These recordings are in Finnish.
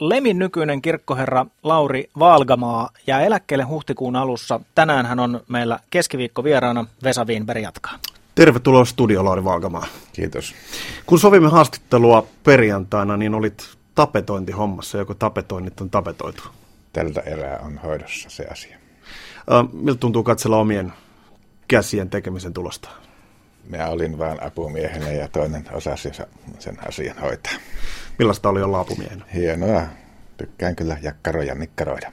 Lemin nykyinen kirkkoherra Lauri Valgamaa jää eläkkeelle huhtikuun alussa. Tänään hän on meillä keskiviikko vieraana. Vesa Wienberg jatkaa. Tervetuloa studio Lauri Valgamaa. Kiitos. Kun sovimme haastattelua perjantaina, niin olit tapetointihommassa. Joko tapetoinnit on tapetoitu? Tältä erää on hoidossa se asia. Äh, miltä tuntuu katsella omien käsien tekemisen tulosta? Minä olin vain apumiehenä ja toinen osasi sen asian hoitaa. Millaista oli olla apumiehenä? Hienoa. Tykkään kyllä jakkaroja nikkaroida.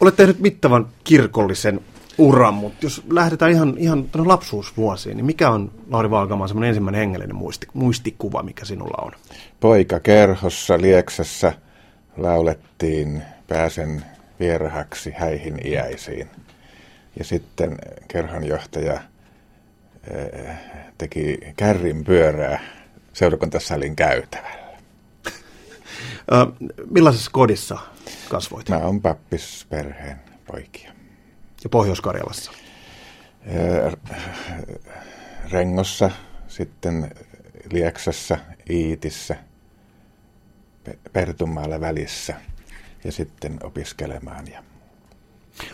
Olet tehnyt mittavan kirkollisen uran, mutta jos lähdetään ihan, ihan lapsuusvuosiin, niin mikä on Lauri Valkamaan semmoinen ensimmäinen hengellinen muisti, muistikuva, mikä sinulla on? Poika kerhossa Lieksassa laulettiin Pääsen vierahaksi häihin iäisiin. Ja sitten kerhonjohtaja teki kärrin pyörää seurakuntasalin käytävällä. Millaisessa kodissa kasvoit? Mä oon pappisperheen poikia. Ja Pohjois-Karjalassa? Rengossa, sitten Lieksassa, Iitissä, Pertunmaalla välissä ja sitten opiskelemaan. Ja...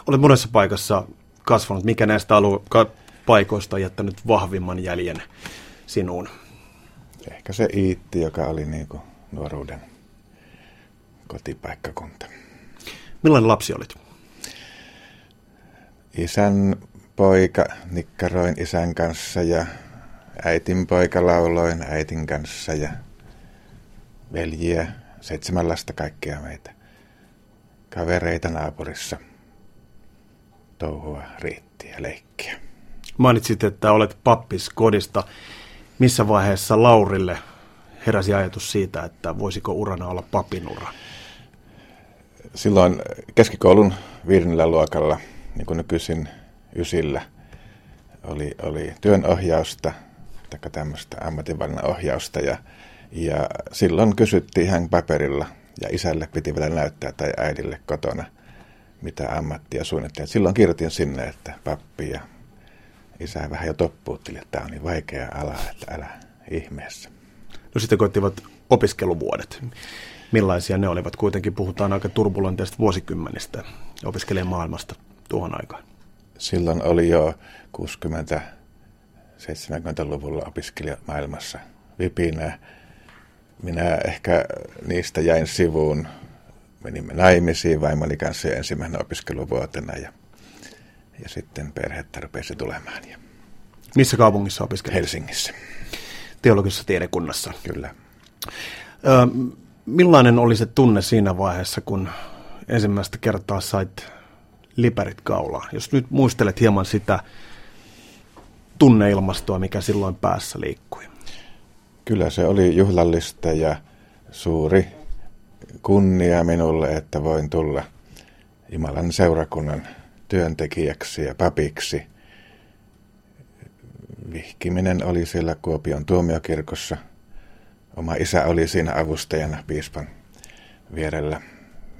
Olet monessa paikassa kasvanut. Mikä näistä alue- paikoista on jättänyt vahvimman jäljen sinuun? Ehkä se Iitti, joka oli niin kuin nuoruuden kotipaikkakunta. Millainen lapsi olit? Isän poika, nikkaroin isän kanssa ja äitin poika lauloin äitin kanssa ja veljiä, seitsemän lasta kaikkia meitä. Kavereita naapurissa. Touhua riitti ja leikkiä. Mainitsit, että olet pappis kodista. Missä vaiheessa Laurille heräsi ajatus siitä, että voisiko urana olla papinura? Silloin keskikoulun viidennellä luokalla, niin kuin nykyisin ysillä, oli, oli työnohjausta, tai tämmöistä ammatinvalinnan ohjausta, ja, ja silloin kysyttiin ihan paperilla, ja isälle piti vielä näyttää tai äidille kotona, mitä ammattia suunnittelin. Silloin kirjoitin sinne, että pappi ja isä vähän jo toppuutteli, että tämä on niin vaikea ala, että älä ihmeessä. No sitten koittivat opiskeluvuodet. Millaisia ne olivat? Kuitenkin puhutaan aika turbulenteista vuosikymmenistä opiskelijamaailmasta tuohon aikaan. Silloin oli jo 60-70-luvulla opiskelijamaailmassa vipinä. Minä ehkä niistä jäin sivuun. Menimme naimisiin vaimoni kanssa ensimmäisenä opiskeluvuotena ja, ja sitten perhettä rupesi tulemaan. Ja Missä kaupungissa opiskelit? Helsingissä. Teologisessa tiedekunnassa. Kyllä. Ö, millainen oli se tunne siinä vaiheessa, kun ensimmäistä kertaa sait liperit kaulaan? Jos nyt muistelet hieman sitä tunneilmastoa, mikä silloin päässä liikkui. Kyllä se oli juhlallista ja suuri kunnia minulle, että voin tulla Jumalan seurakunnan työntekijäksi ja papiksi. Vihkiminen oli siellä Kuopion tuomiokirkossa. Oma isä oli siinä avustajana piispan vierellä.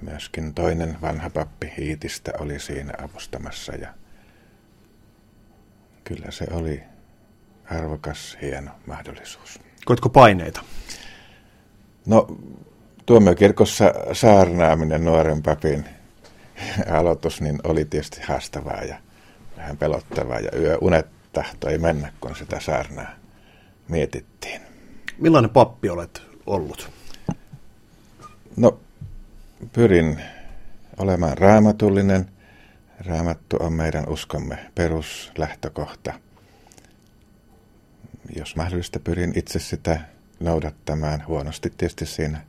Myöskin toinen vanha pappi Hiitistä oli siinä avustamassa ja kyllä se oli arvokas, hieno mahdollisuus. Koitko paineita? No, tuomiokirkossa saarnaaminen nuoren papin aloitus niin oli tietysti haastavaa ja vähän pelottavaa ja yö unet tahtoi mennä, kun sitä saarnaa mietittiin. Millainen pappi olet ollut? No, pyrin olemaan raamatullinen. Raamattu on meidän uskomme peruslähtökohta. Jos mahdollista, pyrin itse sitä noudattamaan. Huonosti tietysti siinä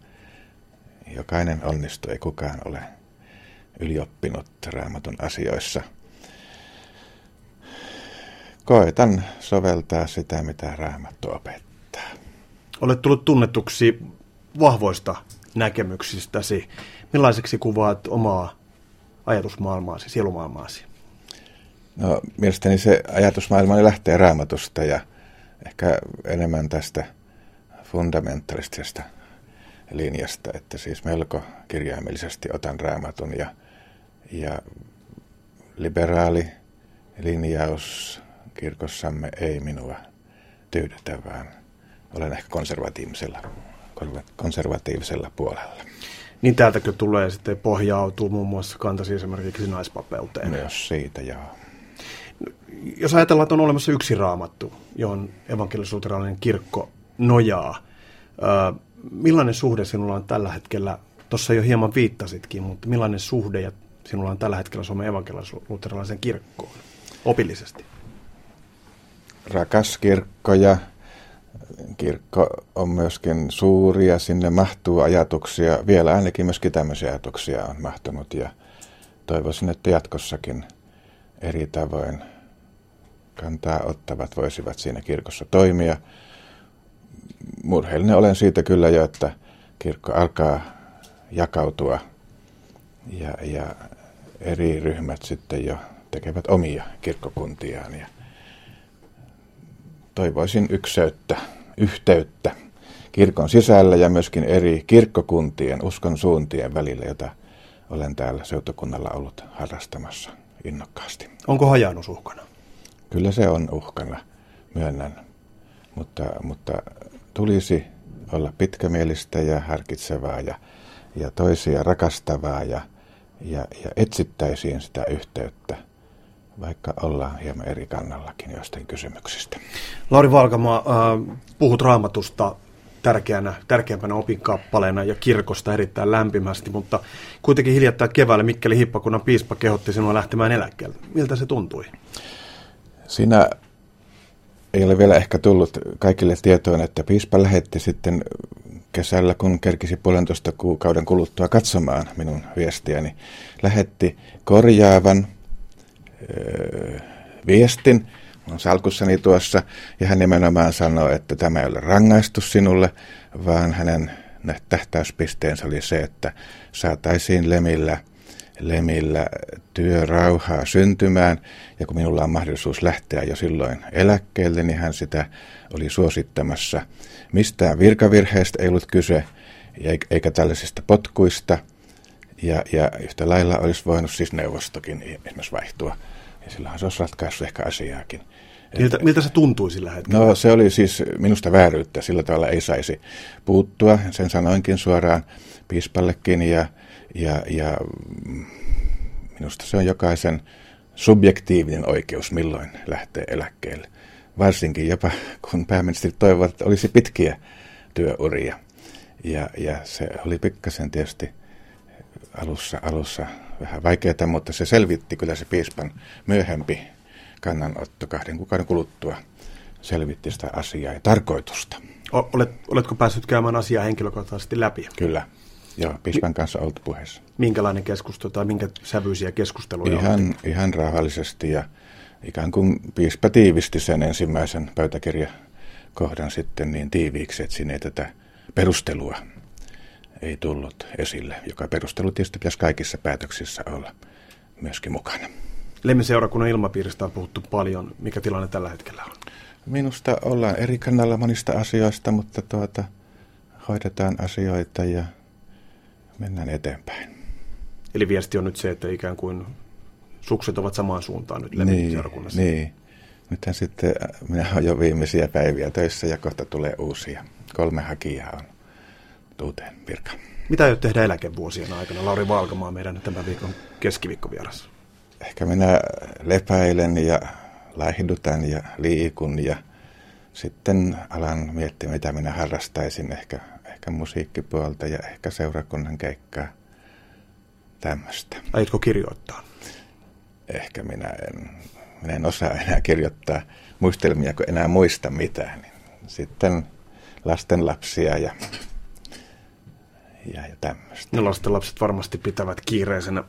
jokainen onnistuu, ei kukaan ole ylioppinut raamatun asioissa. Koetan soveltaa sitä, mitä raamattu opettaa. Olet tullut tunnetuksi vahvoista näkemyksistäsi. Millaiseksi kuvaat omaa ajatusmaailmaasi, sielumaailmaasi? No, mielestäni se ajatusmaailma lähtee raamatusta ja ehkä enemmän tästä fundamentalistisesta linjasta, että siis melko kirjaimellisesti otan raamatun ja, ja liberaali linjaus kirkossamme ei minua tyydytä, vaan olen ehkä konservatiivisella, konservatiivisella puolella. Niin täältäkö tulee sitten pohjautuu muun muassa kantasi esimerkiksi naispapeuteen? Myös siitä, joo. Jos ajatellaan, että on olemassa yksi raamattu, johon evankelisuuterainen kirkko nojaa, millainen suhde sinulla on tällä hetkellä, tuossa jo hieman viittasitkin, mutta millainen suhde ja sinulla on tällä hetkellä Suomen evankelisuuteraisen kirkkoon opillisesti? Rakas kirkko ja kirkko on myöskin suuri ja sinne mahtuu ajatuksia, vielä ainakin myöskin tämmöisiä ajatuksia on mahtunut ja toivoisin, että jatkossakin eri tavoin kantaa ottavat voisivat siinä kirkossa toimia. Murheellinen olen siitä kyllä jo, että kirkko alkaa jakautua ja, ja eri ryhmät sitten jo tekevät omia kirkkokuntiaan ja toivoisin ykseyttä, yhteyttä kirkon sisällä ja myöskin eri kirkkokuntien, uskon suuntien välillä, jota olen täällä seutokunnalla ollut harrastamassa innokkaasti. Onko hajannus uhkana? Kyllä se on uhkana, myönnän. Mutta, mutta tulisi olla pitkämielistä ja harkitsevaa ja, ja toisia rakastavaa ja, ja, ja etsittäisiin sitä yhteyttä vaikka ollaan hieman eri kannallakin jostain kysymyksistä. Lauri Valkama, äh, puhut raamatusta tärkeänä, tärkeämpänä opinkappaleena ja kirkosta erittäin lämpimästi, mutta kuitenkin hiljattain keväällä Mikkeli Hippakunnan piispa kehotti sinua lähtemään eläkkeelle. Miltä se tuntui? Siinä ei ole vielä ehkä tullut kaikille tietoon, että piispa lähetti sitten kesällä, kun kerkisi puolentoista kuukauden kuluttua katsomaan minun viestiäni, lähetti korjaavan viestin, on salkussani tuossa, ja hän nimenomaan sanoi, että tämä ei ole rangaistus sinulle, vaan hänen tähtäyspisteensä oli se, että saataisiin Lemillä, Lemillä työrauhaa syntymään, ja kun minulla on mahdollisuus lähteä jo silloin eläkkeelle, niin hän sitä oli suosittamassa. Mistään virkavirheestä ei ollut kyse, eikä tällaisista potkuista, ja, ja yhtä lailla olisi voinut siis neuvostokin esimerkiksi vaihtua ja silloinhan se olisi ratkaissut ehkä asiaakin. Miltä, miltä se tuntui sillä hetkellä? No se oli siis minusta vääryyttä, sillä tavalla ei saisi puuttua. Sen sanoinkin suoraan piispallekin ja, ja, ja minusta se on jokaisen subjektiivinen oikeus, milloin lähtee eläkkeelle. Varsinkin jopa kun pääministeri toivoi, että olisi pitkiä työuria. Ja, ja se oli pikkasen tietysti alussa, alussa vähän vaikeaa, mutta se selvitti kyllä se piispan myöhempi kannanotto kahden kuukauden kuluttua selvitti sitä asiaa ja tarkoitusta. Olet, oletko päässyt käymään asiaa henkilökohtaisesti läpi? Kyllä. Joo, piispan kanssa oltu puheessa. Minkälainen keskustelu tai minkä sävyisiä keskusteluja Ihan, ihan rauhallisesti ja ikään kuin piispa tiivisti sen ensimmäisen pöytäkirjakohdan sitten niin tiiviiksi, että siinä ei tätä perustelua ei tullut esille, joka perustelu tietysti pitäisi kaikissa päätöksissä olla myöskin mukana. Lemmiseurakunnan ilmapiiristä on puhuttu paljon. Mikä tilanne tällä hetkellä on? Minusta ollaan eri kannalla monista asioista, mutta tuota, hoidetaan asioita ja mennään eteenpäin. Eli viesti on nyt se, että ikään kuin sukset ovat samaan suuntaan nyt. Niin, niin. Nythän sitten minä olen jo viimeisiä päiviä töissä ja kohta tulee uusia. Kolme hakijaa on uuteen virkaan. Mitä aiot tehdä eläkevuosien aikana? Lauri Valkamaa, meidän tämän viikon keskiviikkovieras. Ehkä minä lepäilen ja laihdutan ja liikun ja sitten alan miettiä, mitä minä harrastaisin. Ehkä, ehkä musiikkipuolta ja ehkä seurakunnan keikkaa. Tämmöistä. Aiotko kirjoittaa? Ehkä minä en, minä en osaa enää kirjoittaa muistelmia, kun enää muista mitään. Sitten lasten lapsia ja ja, ja tämmöistä. Ne lasten lapset varmasti pitävät kiireisenä